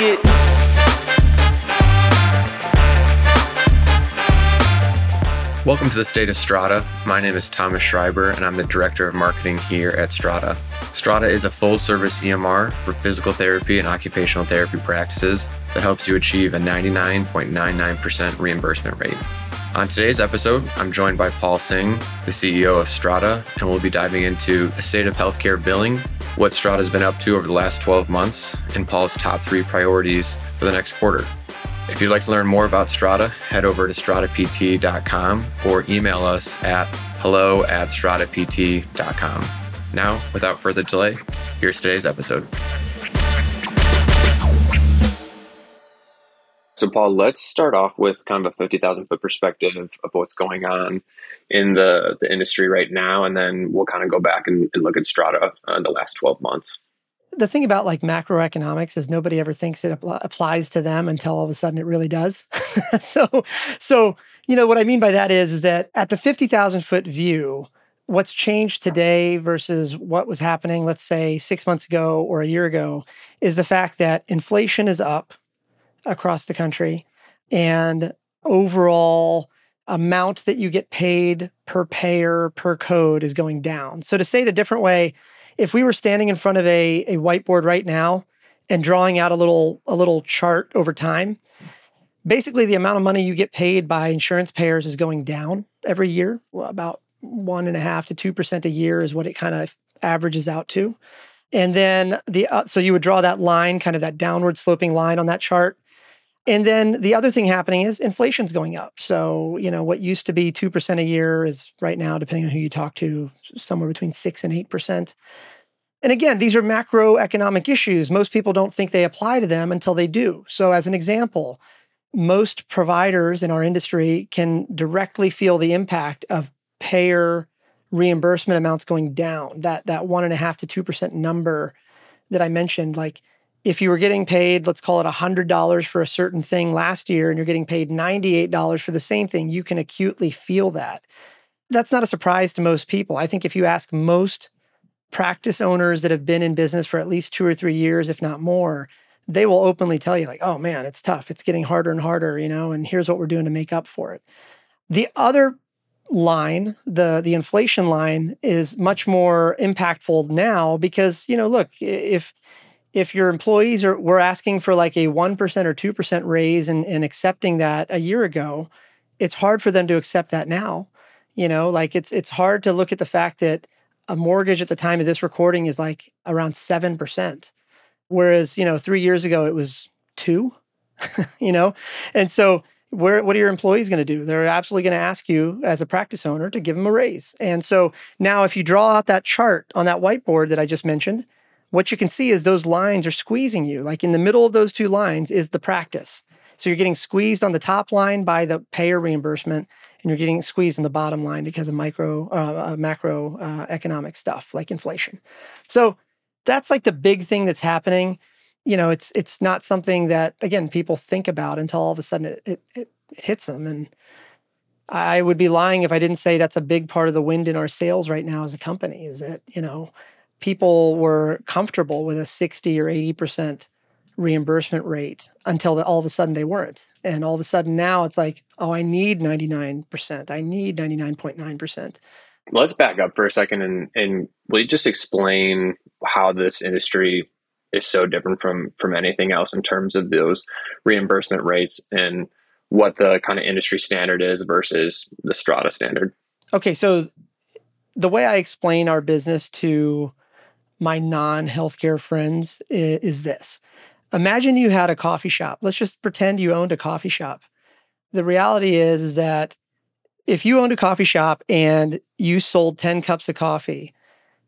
it. Welcome to the State of Strata. My name is Thomas Schreiber, and I'm the Director of Marketing here at Strata. Strata is a full service EMR for physical therapy and occupational therapy practices that helps you achieve a 99.99% reimbursement rate. On today's episode, I'm joined by Paul Singh, the CEO of Strata, and we'll be diving into the state of healthcare billing, what Strata's been up to over the last 12 months, and Paul's top three priorities for the next quarter. If you'd like to learn more about Strata, head over to stratapt.com or email us at hello at stratapt.com. Now, without further delay, here's today's episode. So, Paul, let's start off with kind of a 50,000 foot perspective of what's going on in the, the industry right now, and then we'll kind of go back and, and look at Strata uh, in the last 12 months the thing about like macroeconomics is nobody ever thinks it apl- applies to them until all of a sudden it really does. so, so you know what I mean by that is is that at the fifty thousand foot view, what's changed today versus what was happening, let's say six months ago or a year ago, is the fact that inflation is up across the country, and overall amount that you get paid per payer per code is going down. So to say it a different way if we were standing in front of a, a whiteboard right now and drawing out a little a little chart over time, basically the amount of money you get paid by insurance payers is going down every year. Well, about one and a half to two percent a year is what it kind of averages out to. And then the uh, so you would draw that line, kind of that downward sloping line on that chart. And then the other thing happening is inflation's going up. So, you know, what used to be 2% a year is right now, depending on who you talk to, somewhere between 6 and 8%. And again, these are macroeconomic issues. Most people don't think they apply to them until they do. So, as an example, most providers in our industry can directly feel the impact of payer reimbursement amounts going down. That that one and a half to two percent number that I mentioned, like if you were getting paid, let's call it $100 for a certain thing last year, and you're getting paid $98 for the same thing, you can acutely feel that. That's not a surprise to most people. I think if you ask most practice owners that have been in business for at least two or three years, if not more, they will openly tell you, like, oh man, it's tough. It's getting harder and harder, you know, and here's what we're doing to make up for it. The other line, the the inflation line, is much more impactful now because, you know, look, if if your employees are were asking for like a 1% or 2% raise and, and accepting that a year ago, it's hard for them to accept that now. You know, like it's it's hard to look at the fact that a mortgage at the time of this recording is like around 7%. Whereas, you know, three years ago it was two, you know? And so where what are your employees going to do? They're absolutely going to ask you as a practice owner to give them a raise. And so now if you draw out that chart on that whiteboard that I just mentioned, what you can see is those lines are squeezing you. Like in the middle of those two lines is the practice. So you're getting squeezed on the top line by the payer reimbursement, and you're getting squeezed in the bottom line because of micro, uh, uh, macro uh, economic stuff like inflation. So that's like the big thing that's happening. You know, it's it's not something that again people think about until all of a sudden it, it, it hits them. And I would be lying if I didn't say that's a big part of the wind in our sails right now as a company. Is that you know people were comfortable with a 60 or 80% reimbursement rate until the, all of a sudden they weren't. And all of a sudden now it's like, oh, I need 99%. I need 99.9%. Let's back up for a second and, and will you just explain how this industry is so different from from anything else in terms of those reimbursement rates and what the kind of industry standard is versus the strata standard okay so the way i explain our business to my non healthcare friends is, is this Imagine you had a coffee shop. Let's just pretend you owned a coffee shop. The reality is, is that if you owned a coffee shop and you sold 10 cups of coffee,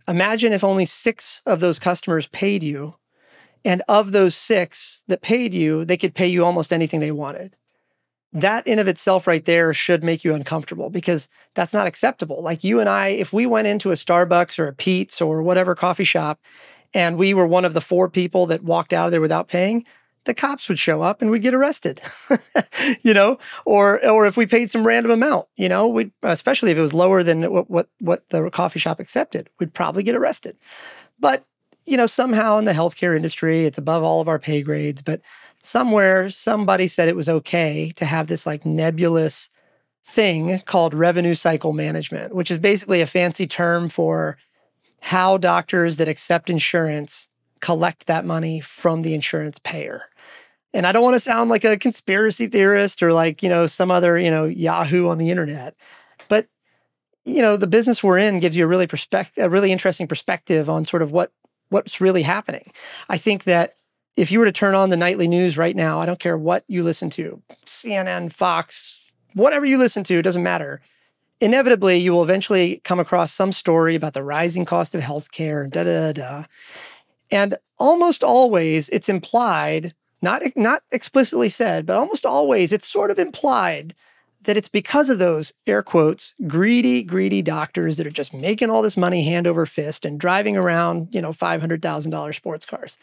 imagine if only six of those customers paid you. And of those six that paid you, they could pay you almost anything they wanted that in of itself right there should make you uncomfortable because that's not acceptable. Like you and I, if we went into a Starbucks or a Peet's or whatever coffee shop and we were one of the four people that walked out of there without paying, the cops would show up and we'd get arrested. you know, or or if we paid some random amount, you know, we especially if it was lower than what what what the coffee shop accepted, we'd probably get arrested. But you know, somehow in the healthcare industry, it's above all of our pay grades, but somewhere somebody said it was okay to have this like nebulous thing called revenue cycle management, which is basically a fancy term for how doctors that accept insurance collect that money from the insurance payer. And I don't want to sound like a conspiracy theorist or like, you know, some other, you know, Yahoo on the internet. But you know, the business we're in gives you a really perspective a really interesting perspective on sort of what what's really happening. I think that if you were to turn on the nightly news right now, I don't care what you listen to, CNN, Fox, whatever you listen to, it doesn't matter. Inevitably, you will eventually come across some story about the rising cost of healthcare, da da da. And almost always it's implied, not, not explicitly said, but almost always it's sort of implied that it's because of those air quotes greedy greedy doctors that are just making all this money hand over fist and driving around you know $500000 sports cars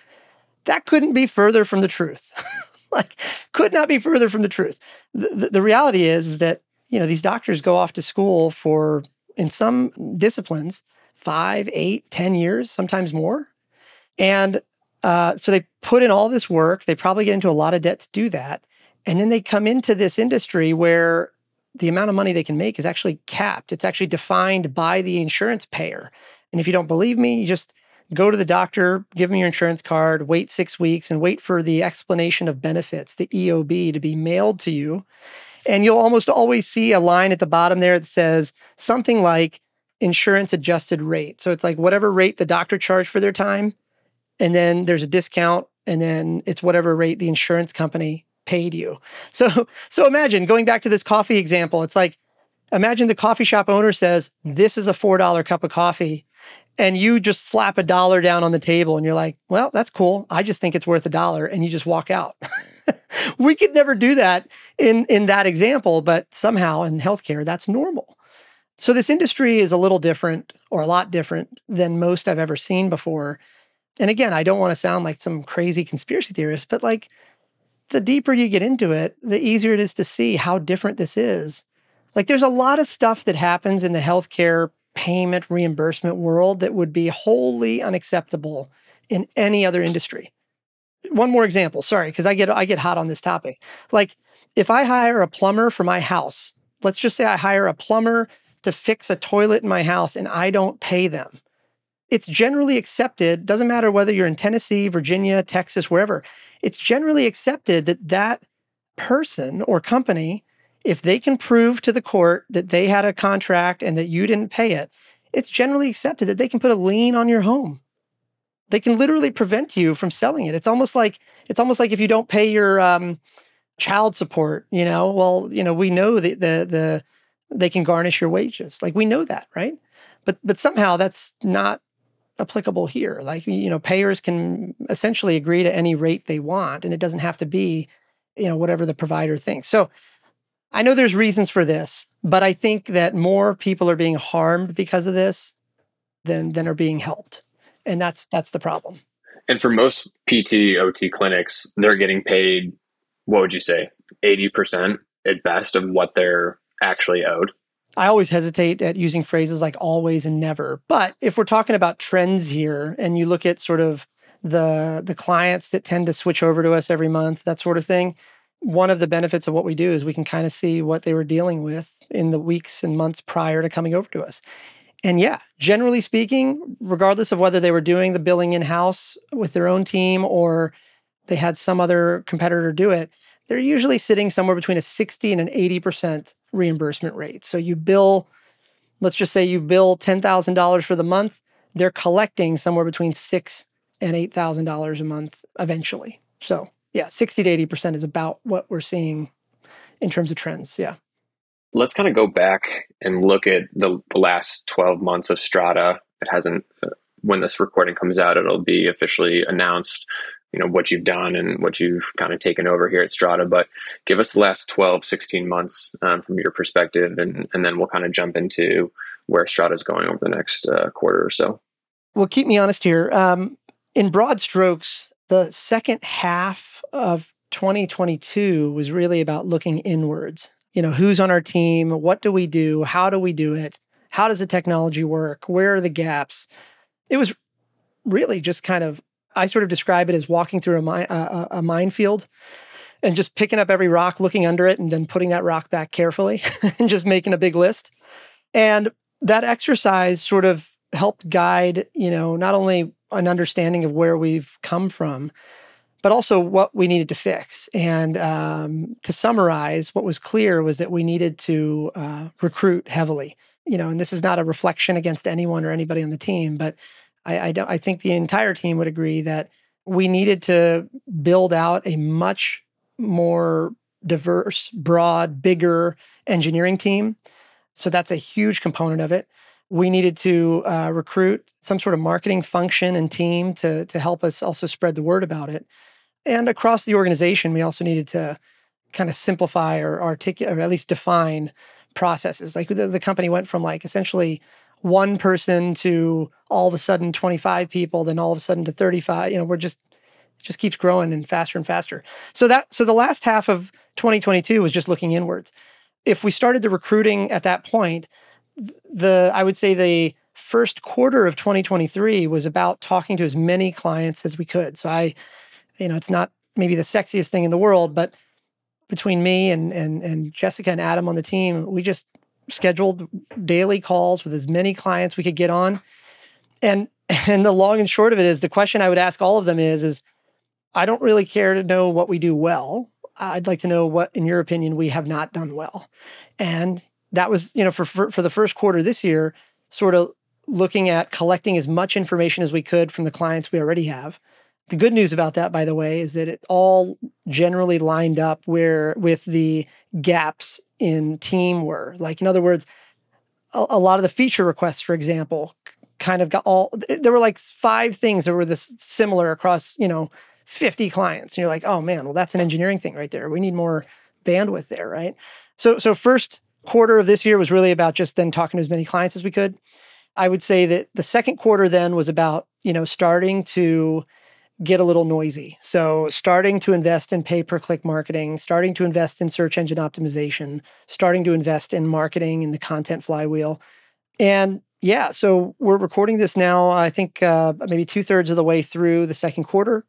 that couldn't be further from the truth. Like could not be further from the truth. The, the, the reality is, is that you know these doctors go off to school for in some disciplines five eight ten years sometimes more. And uh, so they put in all this work. They probably get into a lot of debt to do that. And then they come into this industry where the amount of money they can make is actually capped. It's actually defined by the insurance payer. And if you don't believe me, you just go to the doctor, give them your insurance card, wait six weeks, and wait for the explanation of benefits, the EOB, to be mailed to you. And you'll almost always see a line at the bottom there that says something like insurance adjusted rate. So it's like whatever rate the doctor charged for their time. And then there's a discount, and then it's whatever rate the insurance company paid you. So so imagine going back to this coffee example. It's like imagine the coffee shop owner says, "This is a $4 cup of coffee." And you just slap a dollar down on the table and you're like, "Well, that's cool. I just think it's worth a dollar." And you just walk out. we could never do that in in that example, but somehow in healthcare that's normal. So this industry is a little different or a lot different than most I've ever seen before. And again, I don't want to sound like some crazy conspiracy theorist, but like the deeper you get into it, the easier it is to see how different this is. Like there's a lot of stuff that happens in the healthcare payment reimbursement world that would be wholly unacceptable in any other industry. One more example, sorry, because I get I get hot on this topic. Like if I hire a plumber for my house, let's just say I hire a plumber to fix a toilet in my house and I don't pay them. It's generally accepted, doesn't matter whether you're in Tennessee, Virginia, Texas, wherever it's generally accepted that that person or company, if they can prove to the court that they had a contract and that you didn't pay it, it's generally accepted that they can put a lien on your home. They can literally prevent you from selling it. It's almost like it's almost like if you don't pay your um, child support, you know, well, you know, we know that the the they can garnish your wages. Like we know that, right? But but somehow that's not applicable here. Like, you know, payers can essentially agree to any rate they want, and it doesn't have to be, you know, whatever the provider thinks. So I know there's reasons for this, but I think that more people are being harmed because of this than than are being helped. And that's that's the problem. And for most PT OT clinics, they're getting paid what would you say? 80% at best of what they're actually owed. I always hesitate at using phrases like always and never. But if we're talking about trends here and you look at sort of the the clients that tend to switch over to us every month, that sort of thing, one of the benefits of what we do is we can kind of see what they were dealing with in the weeks and months prior to coming over to us. And yeah, generally speaking, regardless of whether they were doing the billing in house with their own team or they had some other competitor do it, they're usually sitting somewhere between a 60 and an 80% reimbursement rate. So you bill, let's just say you bill $10,000 for the month, they're collecting somewhere between six and $8,000 a month eventually. So yeah, 60 to 80% is about what we're seeing in terms of trends. Yeah. Let's kind of go back and look at the, the last 12 months of Strata. It hasn't, uh, when this recording comes out, it'll be officially announced you know what you've done and what you've kind of taken over here at strata but give us the last 12 16 months um, from your perspective and, and then we'll kind of jump into where strata is going over the next uh, quarter or so well keep me honest here um, in broad strokes the second half of 2022 was really about looking inwards you know who's on our team what do we do how do we do it how does the technology work where are the gaps it was really just kind of I sort of describe it as walking through a, mi- uh, a, a minefield and just picking up every rock, looking under it, and then putting that rock back carefully and just making a big list. And that exercise sort of helped guide, you know, not only an understanding of where we've come from, but also what we needed to fix. And um, to summarize, what was clear was that we needed to uh, recruit heavily. You know, and this is not a reflection against anyone or anybody on the team, but I, I, don't, I think the entire team would agree that we needed to build out a much more diverse, broad, bigger engineering team. So that's a huge component of it. We needed to uh, recruit some sort of marketing function and team to, to help us also spread the word about it. And across the organization, we also needed to kind of simplify or articulate or at least define processes. Like the, the company went from like essentially one person to all of a sudden 25 people, then all of a sudden to 35. You know, we're just just keeps growing and faster and faster. So that so the last half of 2022 was just looking inwards. If we started the recruiting at that point, the I would say the first quarter of 2023 was about talking to as many clients as we could. So I, you know, it's not maybe the sexiest thing in the world, but between me and and and Jessica and Adam on the team, we just scheduled daily calls with as many clients we could get on. And and the long and short of it is the question I would ask all of them is is I don't really care to know what we do well. I'd like to know what in your opinion we have not done well. And that was, you know, for for, for the first quarter this year, sort of looking at collecting as much information as we could from the clients we already have. The good news about that, by the way, is that it all generally lined up where with the gaps in team were. Like, in other words, a, a lot of the feature requests, for example, kind of got all there were like five things that were this similar across, you know, 50 clients. And you're like, oh man, well, that's an engineering thing right there. We need more bandwidth there, right? So so first quarter of this year was really about just then talking to as many clients as we could. I would say that the second quarter then was about, you know, starting to get a little noisy. So, starting to invest in pay per click marketing, starting to invest in search engine optimization, starting to invest in marketing in the content flywheel. And yeah, so we're recording this now, I think uh, maybe two thirds of the way through the second quarter.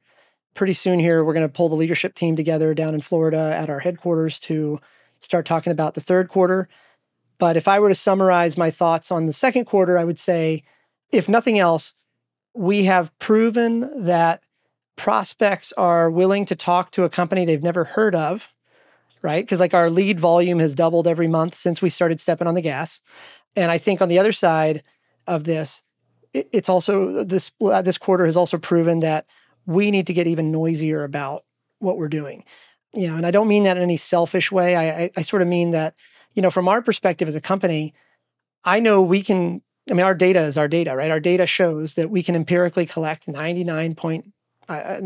Pretty soon here, we're going to pull the leadership team together down in Florida at our headquarters to start talking about the third quarter. But if I were to summarize my thoughts on the second quarter, I would say, if nothing else, we have proven that prospects are willing to talk to a company they've never heard of, right? Because like our lead volume has doubled every month since we started stepping on the gas. And I think on the other side of this, it's also this this quarter has also proven that we need to get even noisier about what we're doing. You know, and I don't mean that in any selfish way. I, I, I sort of mean that, you know, from our perspective as a company, I know we can I mean, our data is our data, right? Our data shows that we can empirically collect 99. Uh,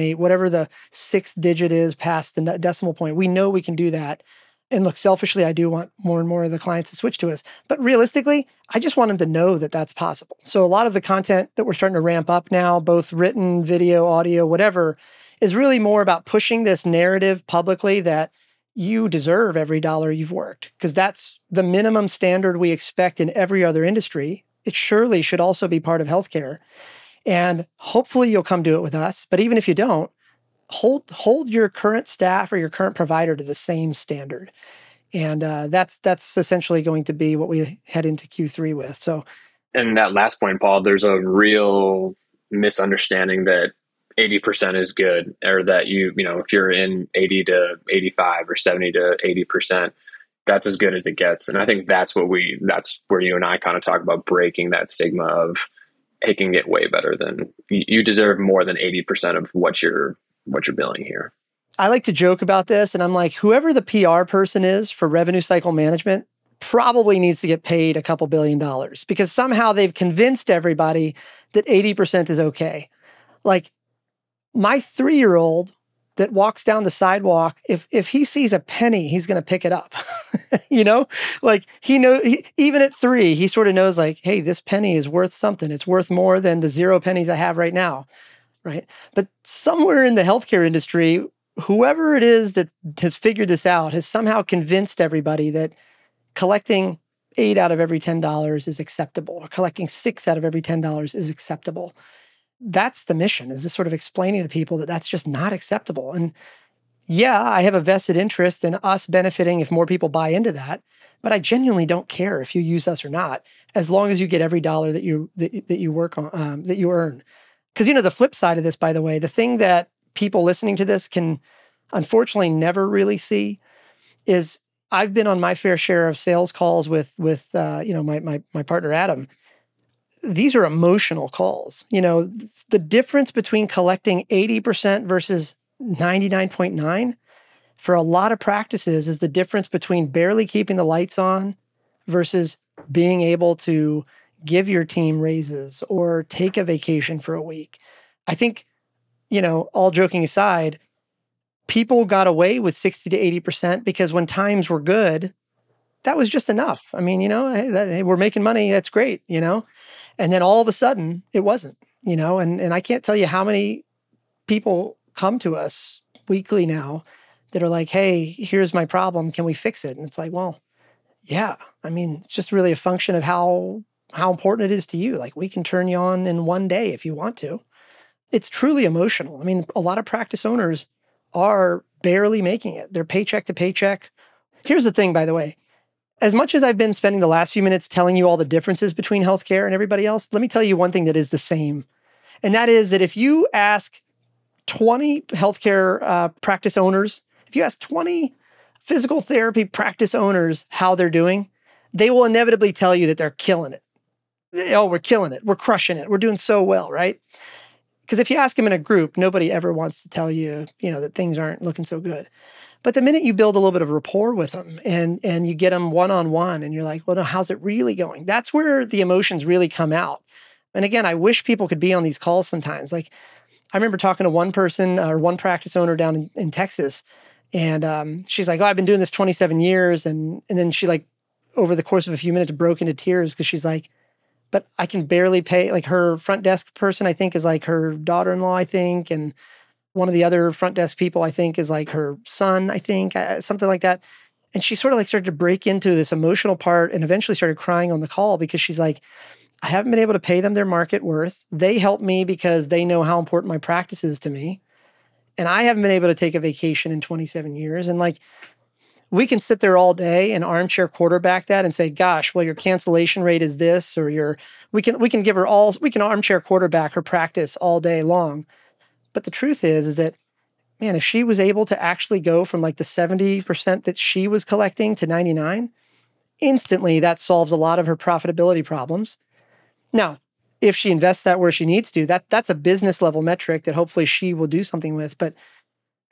eight, whatever the sixth digit is past the decimal point. We know we can do that. And look, selfishly, I do want more and more of the clients to switch to us. But realistically, I just want them to know that that's possible. So a lot of the content that we're starting to ramp up now, both written, video, audio, whatever, is really more about pushing this narrative publicly that you deserve every dollar you've worked because that's the minimum standard we expect in every other industry. It surely should also be part of healthcare. And hopefully you'll come do it with us. But even if you don't, hold hold your current staff or your current provider to the same standard. And uh, that's that's essentially going to be what we head into Q3 with. So, and that last point, Paul, there's a real misunderstanding that 80% is good, or that you you know if you're in 80 to 85 or 70 to 80 percent, that's as good as it gets. And I think that's what we that's where you and I kind of talk about breaking that stigma of it can get way better than you deserve more than 80% of what you're what you're billing here. I like to joke about this and I'm like whoever the PR person is for revenue cycle management probably needs to get paid a couple billion dollars because somehow they've convinced everybody that 80% is okay. Like my 3-year-old that walks down the sidewalk if if he sees a penny he's going to pick it up you know? Like he know he, even at 3 he sort of knows like hey this penny is worth something. It's worth more than the zero pennies i have right now right? But somewhere in the healthcare industry whoever it is that has figured this out has somehow convinced everybody that collecting eight out of every $10 is acceptable, or collecting six out of every $10 is acceptable. That's the mission, is this sort of explaining to people that that's just not acceptable. And yeah, I have a vested interest in us benefiting if more people buy into that, but I genuinely don't care if you use us or not, as long as you get every dollar that you that, that you work on um, that you earn. Because you know the flip side of this, by the way, the thing that people listening to this can unfortunately never really see is I've been on my fair share of sales calls with with uh, you know my my my partner Adam. These are emotional calls. You know the difference between collecting eighty percent versus ninety nine point nine for a lot of practices is the difference between barely keeping the lights on versus being able to give your team raises or take a vacation for a week. I think, you know, all joking aside, people got away with 60 to 80% because when times were good, that was just enough. I mean, you know, hey, that, hey, we're making money. That's great, you know? And then all of a sudden it wasn't, you know, and, and I can't tell you how many people come to us weekly now that are like, hey, here's my problem. Can we fix it? And it's like, well, yeah. I mean, it's just really a function of how how important it is to you. Like we can turn you on in one day if you want to. It's truly emotional. I mean, a lot of practice owners are barely making it. They're paycheck to paycheck. Here's the thing, by the way. As much as I've been spending the last few minutes telling you all the differences between healthcare and everybody else, let me tell you one thing that is the same. And that is that if you ask 20 healthcare uh, practice owners, if you ask 20 physical therapy practice owners how they're doing, they will inevitably tell you that they're killing it. Oh, we're killing it. We're crushing it. We're doing so well, right? Because if you ask them in a group, nobody ever wants to tell you, you know, that things aren't looking so good. But the minute you build a little bit of rapport with them and and you get them one on one, and you're like, well, no, how's it really going? That's where the emotions really come out. And again, I wish people could be on these calls sometimes. Like, I remember talking to one person or one practice owner down in, in Texas, and um, she's like, "Oh, I've been doing this 27 years," and and then she like over the course of a few minutes broke into tears because she's like, but I can barely pay. Like her front desk person, I think, is like her daughter in law, I think. And one of the other front desk people, I think, is like her son, I think, uh, something like that. And she sort of like started to break into this emotional part and eventually started crying on the call because she's like, I haven't been able to pay them their market worth. They help me because they know how important my practice is to me. And I haven't been able to take a vacation in 27 years. And like, we can sit there all day and armchair quarterback that and say, gosh, well, your cancellation rate is this, or your we can we can give her all we can armchair quarterback her practice all day long. But the truth is, is that man, if she was able to actually go from like the 70% that she was collecting to 99, instantly that solves a lot of her profitability problems. Now, if she invests that where she needs to, that that's a business level metric that hopefully she will do something with. But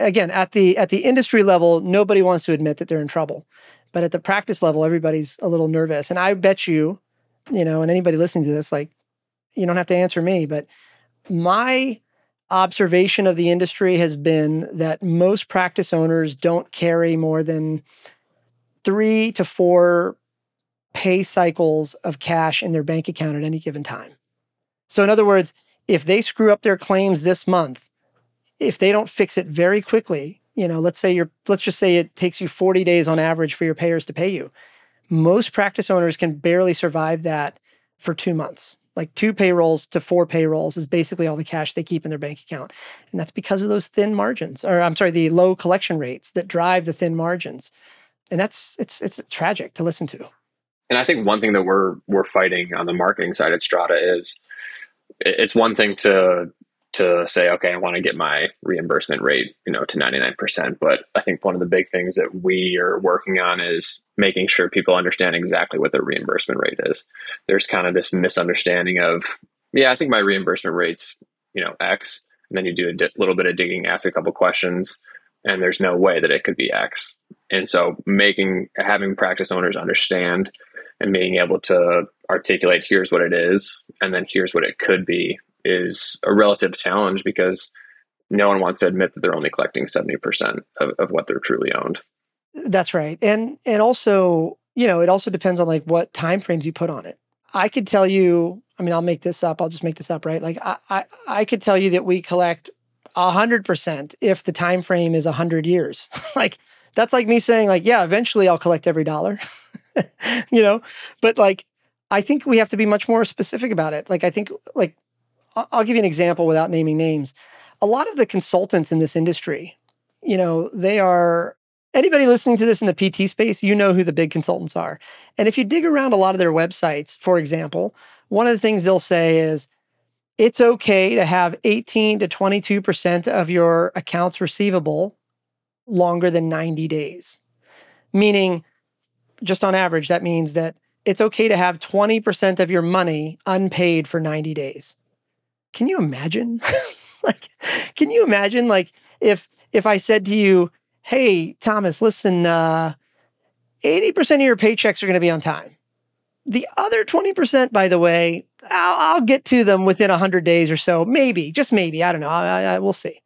again at the at the industry level nobody wants to admit that they're in trouble but at the practice level everybody's a little nervous and i bet you you know and anybody listening to this like you don't have to answer me but my observation of the industry has been that most practice owners don't carry more than 3 to 4 pay cycles of cash in their bank account at any given time so in other words if they screw up their claims this month if they don't fix it very quickly, you know, let's say you're, let's just say it takes you 40 days on average for your payers to pay you. Most practice owners can barely survive that for two months. Like two payrolls to four payrolls is basically all the cash they keep in their bank account. And that's because of those thin margins, or I'm sorry, the low collection rates that drive the thin margins. And that's it's it's tragic to listen to. And I think one thing that we're we're fighting on the marketing side at Strata is it's one thing to to say, okay, I want to get my reimbursement rate, you know, to 99%. But I think one of the big things that we are working on is making sure people understand exactly what their reimbursement rate is. There's kind of this misunderstanding of, yeah, I think my reimbursement rate's, you know, X. And then you do a di- little bit of digging, ask a couple questions, and there's no way that it could be X. And so making, having practice owners understand and being able to articulate, here's what it is, and then here's what it could be is a relative challenge because no one wants to admit that they're only collecting 70% of, of what they're truly owned. That's right. And and also, you know, it also depends on like what time frames you put on it. I could tell you, I mean, I'll make this up. I'll just make this up, right? Like I I, I could tell you that we collect a hundred percent if the time frame is a hundred years. like that's like me saying, like, yeah, eventually I'll collect every dollar. you know, but like, I think we have to be much more specific about it. Like, I think, like, I'll give you an example without naming names. A lot of the consultants in this industry, you know, they are anybody listening to this in the PT space, you know who the big consultants are. And if you dig around a lot of their websites, for example, one of the things they'll say is it's okay to have 18 to 22% of your accounts receivable longer than 90 days. Meaning, just on average, that means that it's okay to have 20% of your money unpaid for 90 days. Can you imagine? like, can you imagine like if if I said to you, hey, Thomas, listen, uh, 80% of your paychecks are going to be on time. The other 20%, by the way, I'll, I'll get to them within 100 days or so. Maybe, just maybe. I don't know. I, I, we'll see.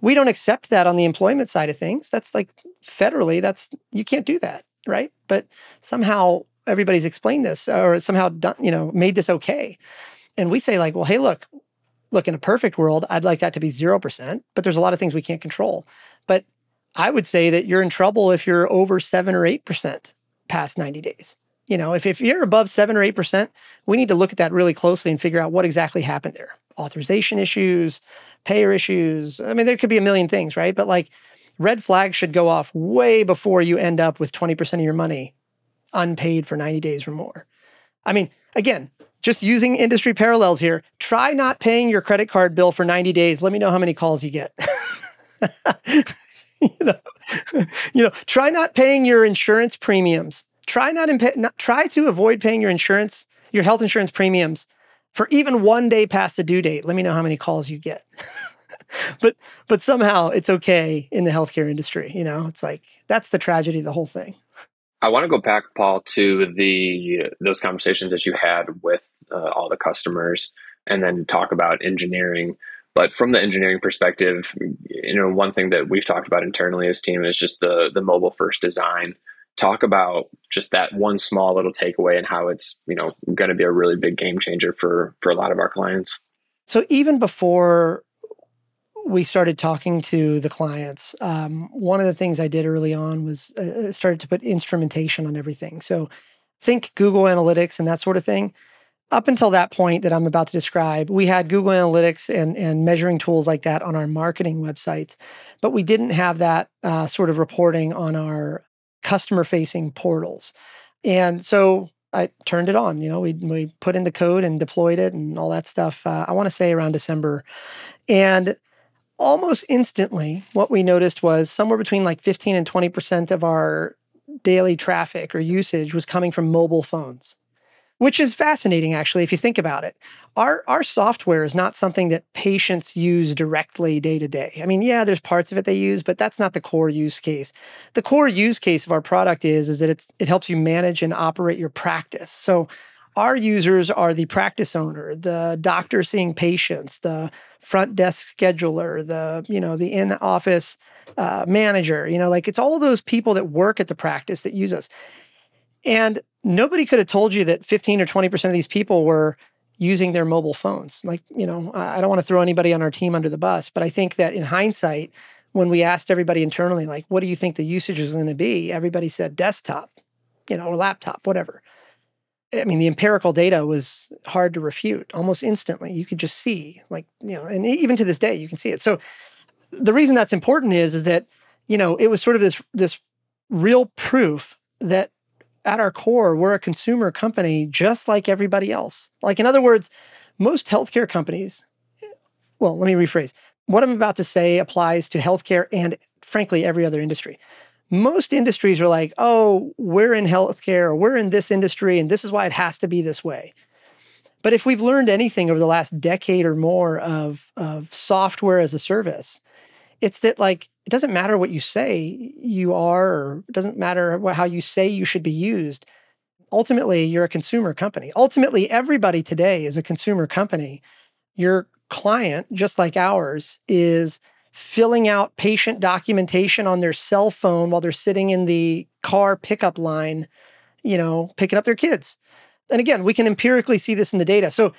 We don't accept that on the employment side of things. That's like federally, that's, you can't do that, right? But somehow everybody's explained this or somehow done, you know, made this okay. And we say, like, well, hey, look, look, in a perfect world, I'd like that to be 0%, but there's a lot of things we can't control. But I would say that you're in trouble if you're over seven or 8% past 90 days. You know, if, if you're above seven or 8%, we need to look at that really closely and figure out what exactly happened there. Authorization issues, payer issues. I mean, there could be a million things, right? But like red flags should go off way before you end up with 20% of your money unpaid for 90 days or more. I mean, again, just using industry parallels here, try not paying your credit card bill for 90 days. Let me know how many calls you get. you know, you know, try not paying your insurance premiums. Try not, not try to avoid paying your insurance, your health insurance premiums for even one day past the due date. Let me know how many calls you get. but but somehow it's okay in the healthcare industry. You know, it's like that's the tragedy of the whole thing. I want to go back, Paul, to the those conversations that you had with uh, all the customers, and then talk about engineering. But from the engineering perspective, you know, one thing that we've talked about internally as team is just the the mobile first design. Talk about just that one small little takeaway and how it's you know going to be a really big game changer for for a lot of our clients. So even before we started talking to the clients, um, one of the things I did early on was uh, started to put instrumentation on everything. So think Google Analytics and that sort of thing up until that point that I'm about to describe, we had Google Analytics and, and measuring tools like that on our marketing websites, but we didn't have that uh, sort of reporting on our customer facing portals. And so I turned it on. You know, we, we put in the code and deployed it and all that stuff. Uh, I want to say around December. And almost instantly, what we noticed was somewhere between like 15 and 20% of our daily traffic or usage was coming from mobile phones which is fascinating actually if you think about it. Our our software is not something that patients use directly day to day. I mean yeah there's parts of it they use but that's not the core use case. The core use case of our product is is that it's it helps you manage and operate your practice. So our users are the practice owner the doctor seeing patients the front desk scheduler the you know the in office uh, manager you know like it's all those people that work at the practice that use us. And nobody could have told you that 15 or 20% of these people were using their mobile phones. Like, you know, I don't want to throw anybody on our team under the bus, but I think that in hindsight, when we asked everybody internally, like, what do you think the usage is going to be? Everybody said desktop, you know, or laptop, whatever. I mean, the empirical data was hard to refute almost instantly. You could just see, like, you know, and even to this day, you can see it. So the reason that's important is, is that, you know, it was sort of this, this real proof that at our core, we're a consumer company just like everybody else. Like, in other words, most healthcare companies, well, let me rephrase. What I'm about to say applies to healthcare and, frankly, every other industry. Most industries are like, oh, we're in healthcare or we're in this industry and this is why it has to be this way. But if we've learned anything over the last decade or more of, of software as a service, it's that like it doesn't matter what you say you are or it doesn't matter what, how you say you should be used. Ultimately you're a consumer company. Ultimately everybody today is a consumer company. Your client just like ours is filling out patient documentation on their cell phone while they're sitting in the car pickup line you know picking up their kids. And again we can empirically see this in the data. So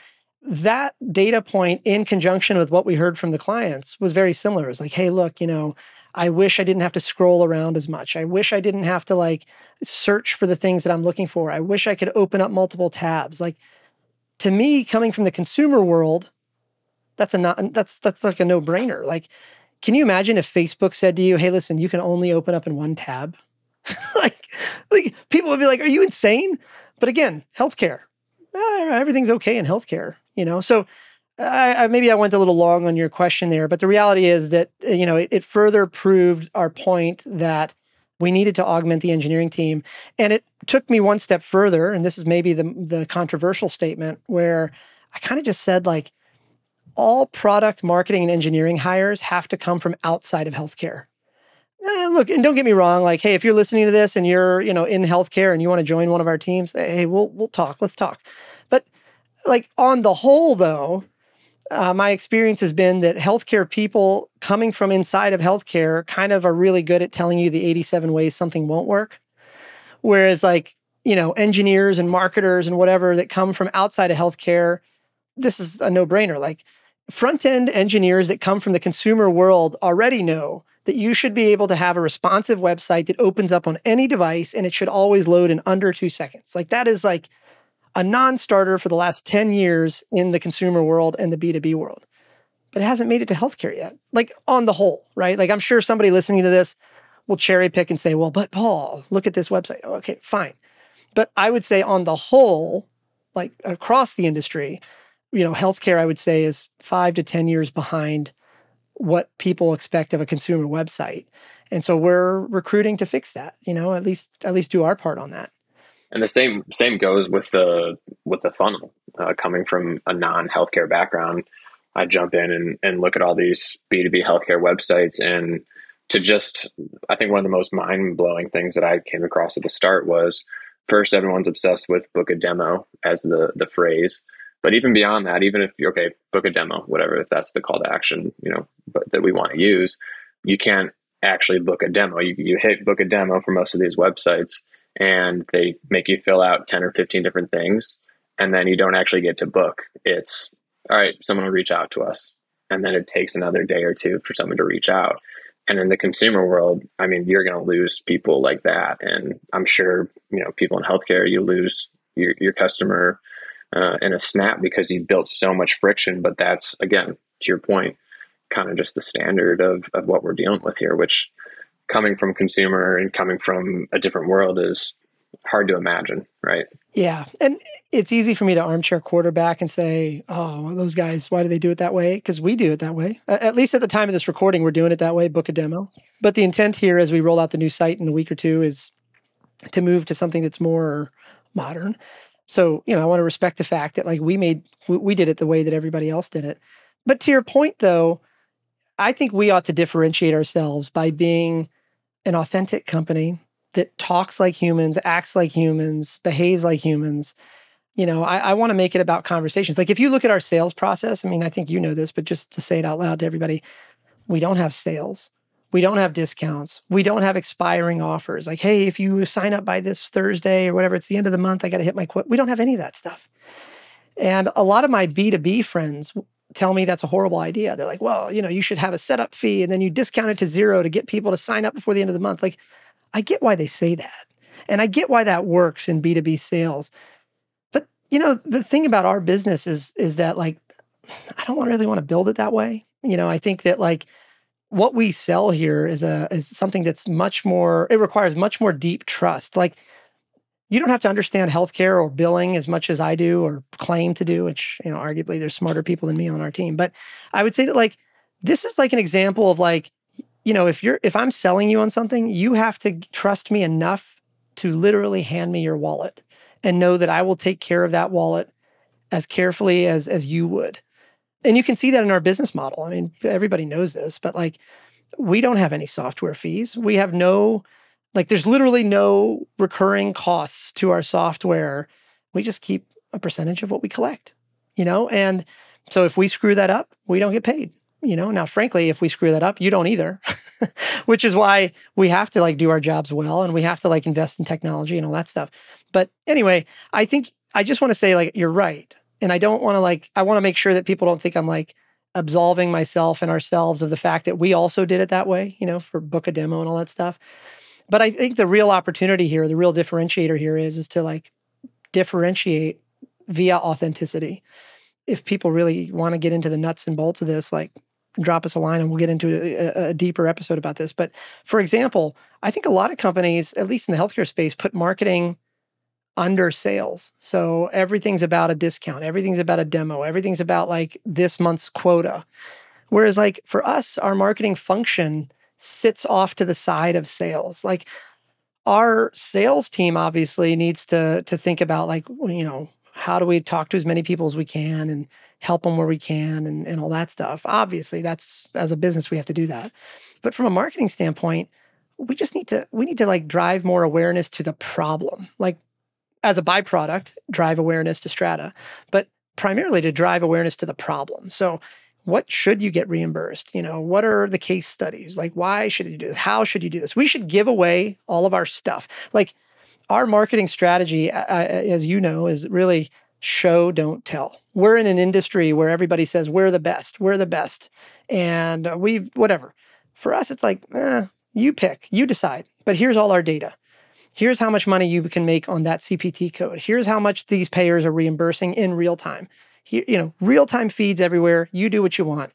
that data point in conjunction with what we heard from the clients was very similar. It's like, hey, look, you know, I wish I didn't have to scroll around as much. I wish I didn't have to like search for the things that I'm looking for. I wish I could open up multiple tabs. Like to me, coming from the consumer world, that's a not that's that's like a no-brainer. Like, can you imagine if Facebook said to you, "Hey, listen, you can only open up in one tab"? like, like people would be like, "Are you insane?" But again, healthcare, eh, everything's okay in healthcare, you know. So I, I, maybe I went a little long on your question there, but the reality is that you know it, it further proved our point that we needed to augment the engineering team, and it took me one step further. And this is maybe the the controversial statement where I kind of just said like all product marketing and engineering hires have to come from outside of healthcare. Eh, look, and don't get me wrong. Like, hey, if you're listening to this and you're, you know, in healthcare and you want to join one of our teams, hey, we'll we'll talk. Let's talk. But like on the whole, though, uh, my experience has been that healthcare people coming from inside of healthcare kind of are really good at telling you the 87 ways something won't work. Whereas, like, you know, engineers and marketers and whatever that come from outside of healthcare, this is a no brainer. Like, front end engineers that come from the consumer world already know that you should be able to have a responsive website that opens up on any device and it should always load in under two seconds. Like, that is like, a non starter for the last 10 years in the consumer world and the B2B world, but it hasn't made it to healthcare yet. Like on the whole, right? Like I'm sure somebody listening to this will cherry pick and say, well, but Paul, look at this website. Okay, fine. But I would say on the whole, like across the industry, you know, healthcare, I would say, is five to 10 years behind what people expect of a consumer website. And so we're recruiting to fix that, you know, at least at least do our part on that and the same same goes with the with the funnel uh, coming from a non healthcare background. I jump in and, and look at all these B two B healthcare websites and to just I think one of the most mind blowing things that I came across at the start was first everyone's obsessed with book a demo as the the phrase. But even beyond that, even if okay, book a demo, whatever, if that's the call to action, you know, but that we want to use, you can't actually book a demo. You, you hit book a demo for most of these websites and they make you fill out 10 or 15 different things and then you don't actually get to book. It's all right someone will reach out to us. And then it takes another day or two for someone to reach out. And in the consumer world i mean you're going to lose people like that. And i'm sure you know people in healthcare you lose your, your customer uh, in a snap because you built so much friction. But that's again to your point kind of just the standard of, of what we're dealing with here which coming from consumer and coming from a different world is hard to imagine, right? Yeah. And it's easy for me to armchair quarterback and say, oh, those guys, why do they do it that way? Because we do it that way. At least at the time of this recording, we're doing it that way, book a demo. But the intent here as we roll out the new site in a week or two is to move to something that's more modern. So, you know, I want to respect the fact that like we made, we did it the way that everybody else did it. But to your point, though, I think we ought to differentiate ourselves by being an authentic company that talks like humans, acts like humans, behaves like humans. You know, I, I want to make it about conversations. Like if you look at our sales process, I mean, I think you know this, but just to say it out loud to everybody, we don't have sales. We don't have discounts. We don't have expiring offers. Like, hey, if you sign up by this Thursday or whatever, it's the end of the month, I got to hit my quote. We don't have any of that stuff. And a lot of my B2B friends tell me that's a horrible idea. They're like, well, you know, you should have a setup fee and then you discount it to zero to get people to sign up before the end of the month. Like, I get why they say that. And I get why that works in B2B sales. But, you know, the thing about our business is is that like I don't really want to build it that way. You know, I think that like what we sell here is a is something that's much more it requires much more deep trust. Like you don't have to understand healthcare or billing as much as I do or claim to do, which, you know, arguably there's smarter people than me on our team. But I would say that like this is like an example of like, you know, if you're if I'm selling you on something, you have to trust me enough to literally hand me your wallet and know that I will take care of that wallet as carefully as as you would. And you can see that in our business model. I mean, everybody knows this, but like we don't have any software fees. We have no like there's literally no recurring costs to our software. We just keep a percentage of what we collect, you know? And so if we screw that up, we don't get paid. You know, now frankly, if we screw that up, you don't either. Which is why we have to like do our jobs well and we have to like invest in technology and all that stuff. But anyway, I think I just want to say like you're right. And I don't want to like I want to make sure that people don't think I'm like absolving myself and ourselves of the fact that we also did it that way, you know, for book a demo and all that stuff. But I think the real opportunity here, the real differentiator here is is to like differentiate via authenticity. If people really want to get into the nuts and bolts of this, like drop us a line and we'll get into a, a, deeper episode about this. But for example, I think a lot of companies, at least in the healthcare space, put marketing under sales. So everything's about a discount, everything's about a demo, everything's about like this month's quota. Whereas, like for us, our marketing function sits off to the side of sales. Like our sales team obviously needs to to think about like you know how do we talk to as many people as we can and help them where we can and, and all that stuff. Obviously, that's as a business we have to do that. But from a marketing standpoint, we just need to we need to like drive more awareness to the problem. Like as a byproduct, drive awareness to strata, but primarily to drive awareness to the problem. So what should you get reimbursed? You know, what are the case studies? Like, why should you do this? How should you do this? We should give away all of our stuff. Like, our marketing strategy, as you know, is really show, don't tell. We're in an industry where everybody says we're the best, we're the best, and we've whatever. For us, it's like, eh, you pick, you decide. But here's all our data. Here's how much money you can make on that CPT code. Here's how much these payers are reimbursing in real time you know, real time feeds everywhere. You do what you want.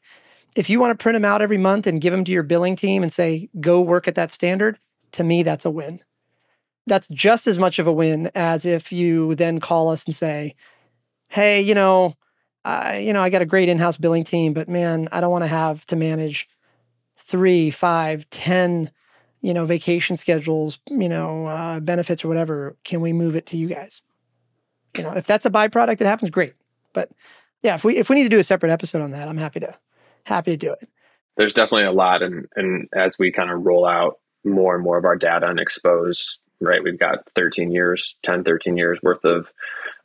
If you want to print them out every month and give them to your billing team and say, go work at that standard, to me, that's a win. That's just as much of a win as if you then call us and say, hey, you know, I, you know, I got a great in-house billing team, but man, I don't want to have to manage three, five, ten, you know, vacation schedules, you know, uh, benefits or whatever. Can we move it to you guys? You know, if that's a byproduct that happens, great. But yeah, if we if we need to do a separate episode on that, I'm happy to happy to do it. There's definitely a lot, and and as we kind of roll out more and more of our data and expose, right, we've got 13 years, 10, 13 years worth of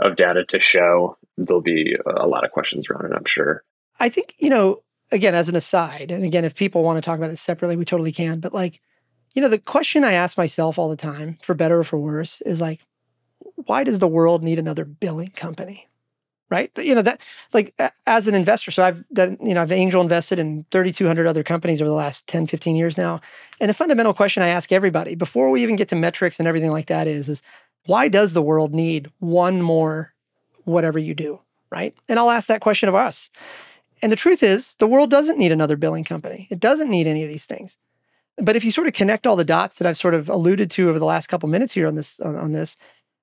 of data to show. There'll be a lot of questions around it, I'm sure. I think you know, again, as an aside, and again, if people want to talk about it separately, we totally can. But like, you know, the question I ask myself all the time, for better or for worse, is like, why does the world need another billing company? Right? You know that like as an investor, so I've done, you know, I've angel invested in 3,200 other companies over the last 10, 15 years now. And the fundamental question I ask everybody before we even get to metrics and everything like that is, is why does the world need one more whatever you do, right? And I'll ask that question of us. And the truth is, the world doesn't need another billing company. It doesn't need any of these things. But if you sort of connect all the dots that I've sort of alluded to over the last couple minutes here on this on, on this,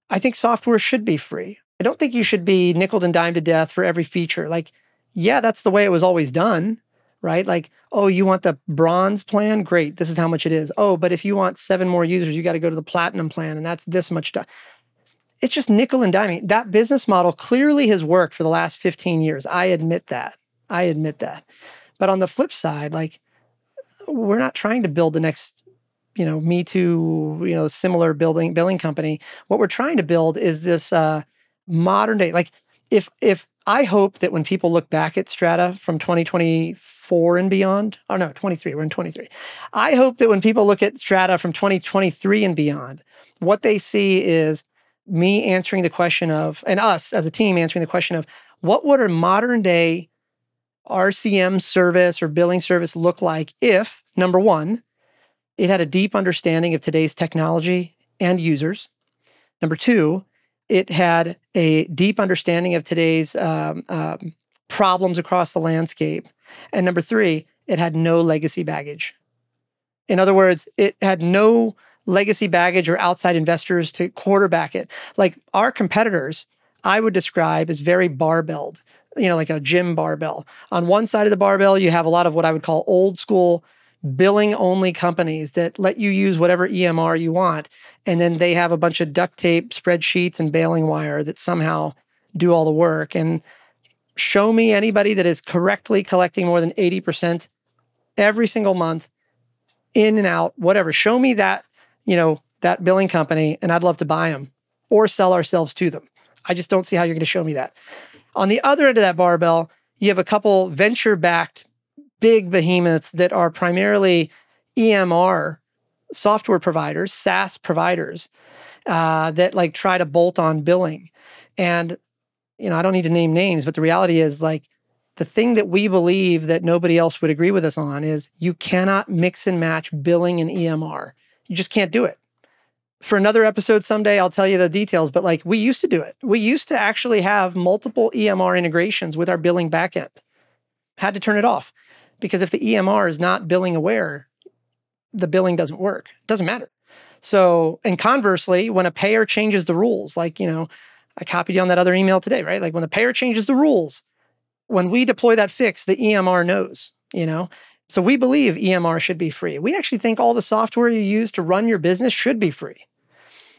I think software should be free. I don't think you should be nickel and dime to death for every feature. Like, yeah, that's the way it was always done, right? Like, oh, you want the bronze plan? Great. This is how much it is. Oh, but if you want seven more users, you got to go to the platinum plan, and that's this much. It's just nickel and diming. That business model clearly has worked for the last 15 years. I admit that. I admit that. But on the flip side, like, we're not trying to build the next you know me too you know similar building billing company what we're trying to build is this uh modern day like if if i hope that when people look back at strata from 2024 and beyond oh no 23 we're in 23 i hope that when people look at strata from 2023 and beyond what they see is me answering the question of and us as a team answering the question of what would a modern day rcm service or billing service look like if number one it had a deep understanding of today's technology and users. Number two it had a deep understanding of today's um, um, problems across the landscape. And number three, it had no legacy baggage. In other words, it had no legacy baggage or outside investors to quarterback it. Like our competitors, I would describe as very barbelled, you know, like a gym barbell. On one side of the barbell, you have a lot of what I would call old school billing only companies that let you use whatever EMR you want. And then they have a bunch of duct tape, spreadsheets, and baling wire that somehow do all the work. And show me anybody that is correctly collecting more than 80% every single month in and out, whatever. Show me that, you know, that billing company, and I'd love to buy them or sell ourselves to them. I just don't see how you're going to show me that. On the other end of that barbell, you have a couple venture backed big behemoths that are primarily EMR software providers, SaaS providers uh, that like try to bolt on billing. And, you know, I don't need to name names, but the reality is like the thing that we believe that nobody else would agree with us on is you cannot mix and match billing and EMR. You just can't do it. For another episode someday, I'll tell you the details, but like we used to do it. We used to actually have multiple EMR integrations with our billing backend. Had to turn it off because if the EMR is not billing aware, the billing doesn't work. It doesn't matter. So, and conversely, when a payer changes the rules, like, you know, I copied you on that other email today, right? Like when the payer changes the rules, when we deploy that fix, the EMR knows, you know? So we believe EMR should be free. We actually think all the software you use to run your business should be free.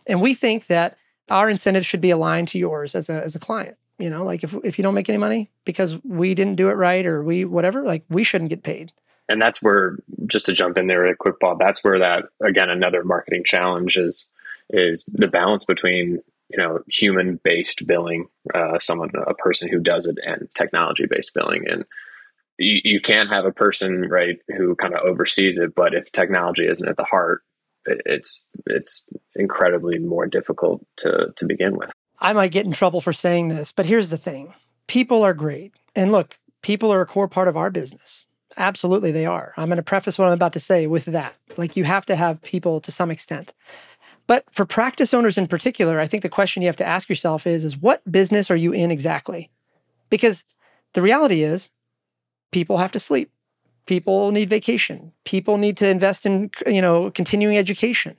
And we think that our incentives should be aligned to yours as a, as a client. You know, like if, if you don't make any money because we didn't do it right or we whatever, like we shouldn't get paid. And that's where just to jump in there a quick bob that's where that again another marketing challenge is is the balance between you know human based billing uh, someone a person who does it and technology based billing. And you, you can't have a person right who kind of oversees it but if technology isn't at the heart it's it's incredibly more difficult to to begin with i might get in trouble for saying this but here's the thing people are great and look people are a core part of our business Absolutely, they are. I'm going to preface what I'm about to say with that. Like, you have to have people to some extent. But for practice owners in particular, I think the question you have to ask yourself is, is what business are you in exactly? Because the reality is, people have to sleep. People need vacation. People need to invest in, you know, continuing education.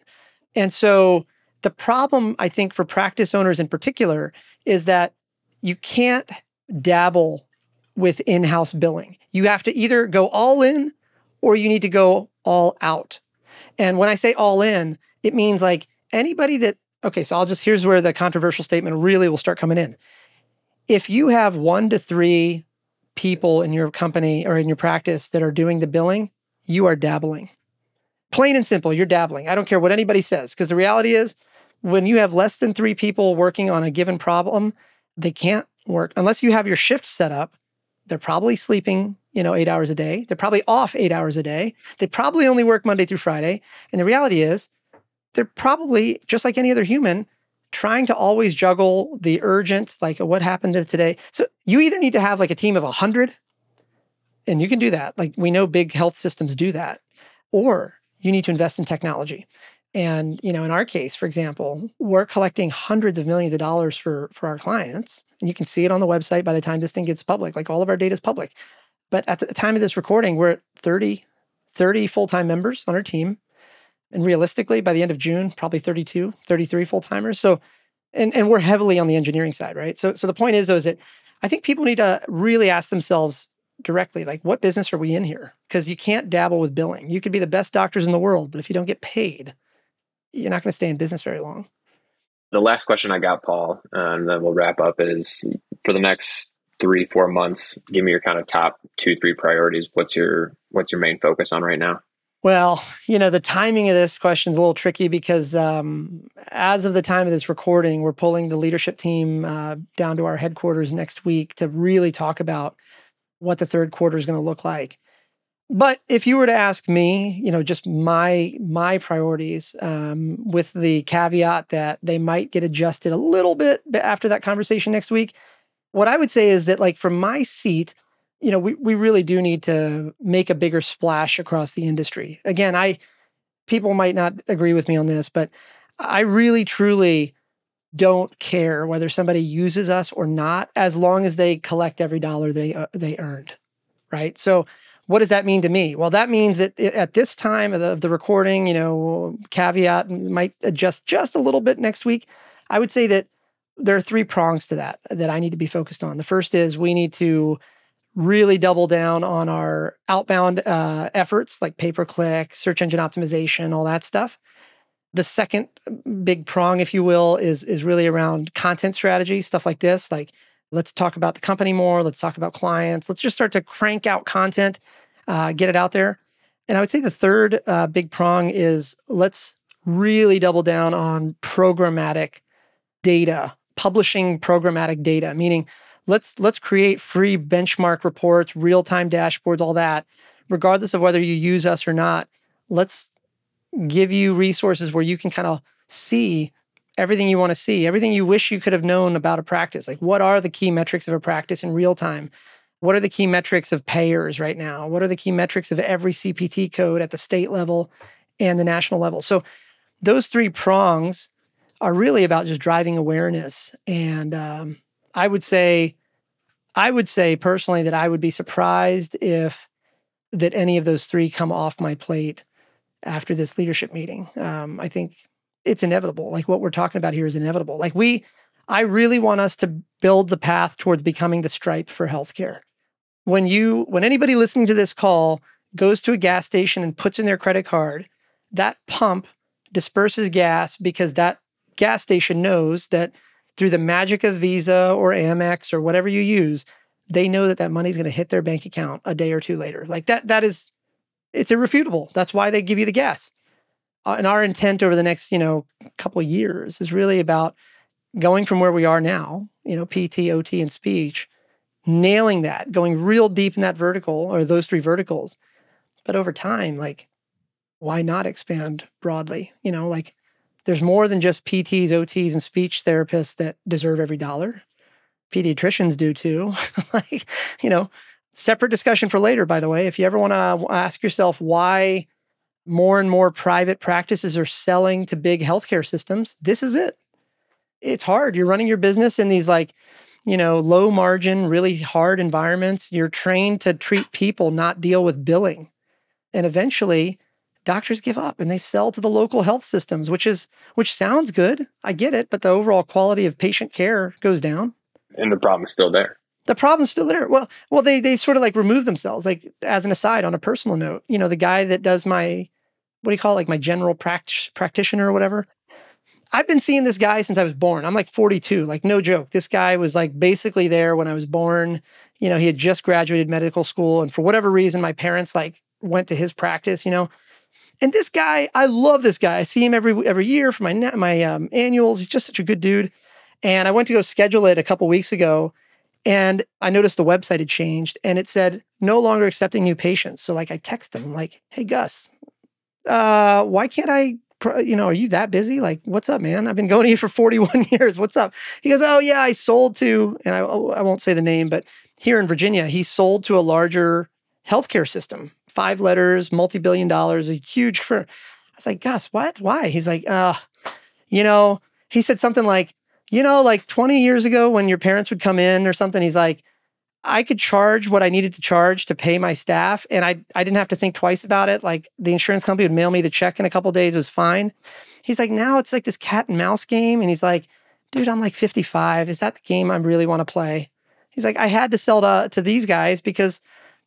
And so the problem, I think, for practice owners in particular is that you can't dabble with in house billing. You have to either go all in or you need to go all out. And when I say all in, it means like anybody that, okay, so I'll just, here's where the controversial statement really will start coming in. If you have one to three people in your company or in your practice that are doing the billing, you are dabbling. Plain and simple, you're dabbling. I don't care what anybody says, because the reality is when you have less than three people working on a given problem, they can't work unless you have your shift set up they're probably sleeping, you know, eight hours a day. They're probably off eight hours a day. They probably only work Monday through Friday. And the reality is, they're probably just like any other human trying to always juggle the urgent, like what happened today. So you either need to have like a team of 100, and you can do that. Like we know big health systems do that, or you need to invest in technology. And you know, in our case, for example, we're collecting hundreds of millions of dollars for for our clients, and you can see it on the website by the time this thing gets public. Like all of our data is public. But at the time of this recording, we're at 30, 30 full-time members on our team. And realistically, by the end of June, probably 32, 33 full-timers. So and and we're heavily on the engineering side, right? So so the point is though is that I think people need to really ask themselves directly, like, what business are we in here? Because you can't dabble with billing. You could be the best doctors in the world, but if you don't get paid, you're not going to stay in business very long the last question I got, Paul, and then we'll wrap up is for the next three, four months, give me your kind of top two, three priorities. What's your what's your main focus on right now? Well, you know, the timing of this question is a little tricky because um, as of the time of this recording, we're pulling the leadership team uh, down to our headquarters next week to really talk about what the third quarter is going to look like. But if you were to ask me, you know, just my my priorities, um, with the caveat that they might get adjusted a little bit after that conversation next week, what I would say is that, like, from my seat, you know, we we really do need to make a bigger splash across the industry. Again, I people might not agree with me on this, but I really truly don't care whether somebody uses us or not, as long as they collect every dollar they uh, they earned, right? So what does that mean to me? Well, that means that at this time of the, of the recording, you know, caveat might adjust just a little bit next week. I would say that there are three prongs to that that I need to be focused on. The first is we need to really double down on our outbound uh, efforts like pay per click, search engine optimization, all that stuff. The second big prong, if you will, is is really around content strategy, stuff like this, like Let's talk about the company more. Let's talk about clients. Let's just start to crank out content, uh, get it out there. And I would say the third uh, big prong is let's really double down on programmatic data, publishing programmatic data, meaning let's let's create free benchmark reports, real-time dashboards, all that, regardless of whether you use us or not. Let's give you resources where you can kind of see everything you want to see, everything you wish you could have known about a practice. Like, what are the key metrics of a practice in real time? What are the key metrics of payers right now? What are the key metrics of every CPT code at the state level and the national level. So those three prongs are really about just driving awareness. And um, I would say, I would say personally that I would be surprised if that any of those three come off my plate after this leadership meeting. Um, I think it's inevitable. Like what we're talking about here is inevitable. Like we, I really want us to build the path towards becoming the stripe for healthcare. When you, when anybody listening to this call goes to a gas station and puts in their credit card, that pump disperses gas because that gas station knows that through the magic of Visa or Amex or whatever you use, they know that that money's going to hit their bank account a day or two later. Like that, that is, it's irrefutable. That's why they give you the gas. Uh, and our intent over the next, you know, couple years is really about going from where we are now, you know, PT, OT, and speech, nailing that, going real deep in that vertical or those three verticals. But over time, like, why not expand broadly? You know, like there's more than just PTs, OTs, and speech therapists that deserve every dollar. Pediatricians do too. like, you know, separate discussion for later, by the way. If you ever want to ask yourself why more and more private practices are selling to big healthcare systems, this is it. It's hard. You're running your business in these like, you know, low margin, really hard environments. You're trained to treat people, not deal with billing. And eventually, doctors give up and they sell to the local health systems, which is which sounds good. I get it, but the overall quality of patient care goes down. And the problem is still there. The problem's still there. Well, well, they they sort of like remove themselves. Like as an aside, on a personal note, you know, the guy that does my what do you call it, like my general pract- practitioner or whatever. I've been seeing this guy since I was born. I'm like 42, like no joke. This guy was like basically there when I was born. You know, he had just graduated medical school, and for whatever reason, my parents like went to his practice. You know, and this guy, I love this guy. I see him every every year for my my um, annuals. He's just such a good dude. And I went to go schedule it a couple weeks ago, and I noticed the website had changed, and it said no longer accepting new patients. So like I text him like, "Hey Gus, uh, why can't I?" You know, are you that busy? Like, what's up, man? I've been going to you for 41 years. What's up? He goes, Oh, yeah, I sold to, and I, I won't say the name, but here in Virginia, he sold to a larger healthcare system five letters, multi billion dollars, a huge firm. I was like, Gus, what? Why? He's like, uh, you know, he said something like, you know, like 20 years ago when your parents would come in or something, he's like, I could charge what I needed to charge to pay my staff, and I I didn't have to think twice about it. Like the insurance company would mail me the check in a couple days, it was fine. He's like, now it's like this cat and mouse game, and he's like, dude, I'm like 55. Is that the game I really want to play? He's like, I had to sell to to these guys because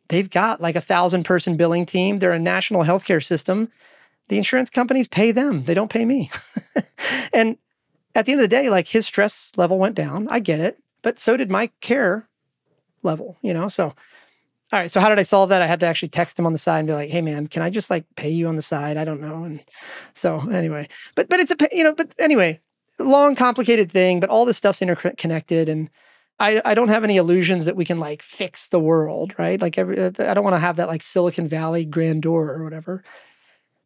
they've got like a thousand person billing team. They're a national healthcare system. The insurance companies pay them, they don't pay me. and at the end of the day, like his stress level went down. I get it. But so did my care level, you know? So, all right. So, how did I solve that? I had to actually text him on the side and be like, hey, man, can I just like pay you on the side? I don't know. And so, anyway, but, but it's a, you know, but anyway, long, complicated thing, but all this stuff's interconnected. And, I, I don't have any illusions that we can like fix the world, right? Like every uh, I don't want to have that like Silicon Valley grandeur or whatever.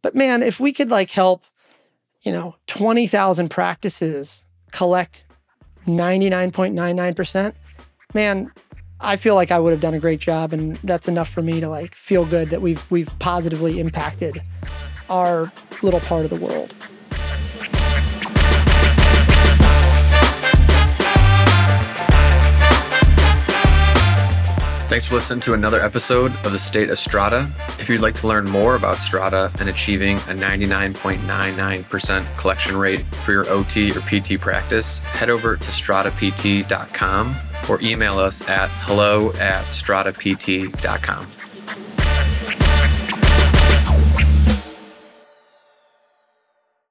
But man, if we could like help, you know, 20,000 practices collect 99.99%, man, I feel like I would have done a great job and that's enough for me to like feel good that we've we've positively impacted our little part of the world. Thanks for listening to another episode of the State of Strata. If you'd like to learn more about Strata and achieving a 99.99% collection rate for your OT or PT practice, head over to stratapt.com or email us at hello at stratapt.com.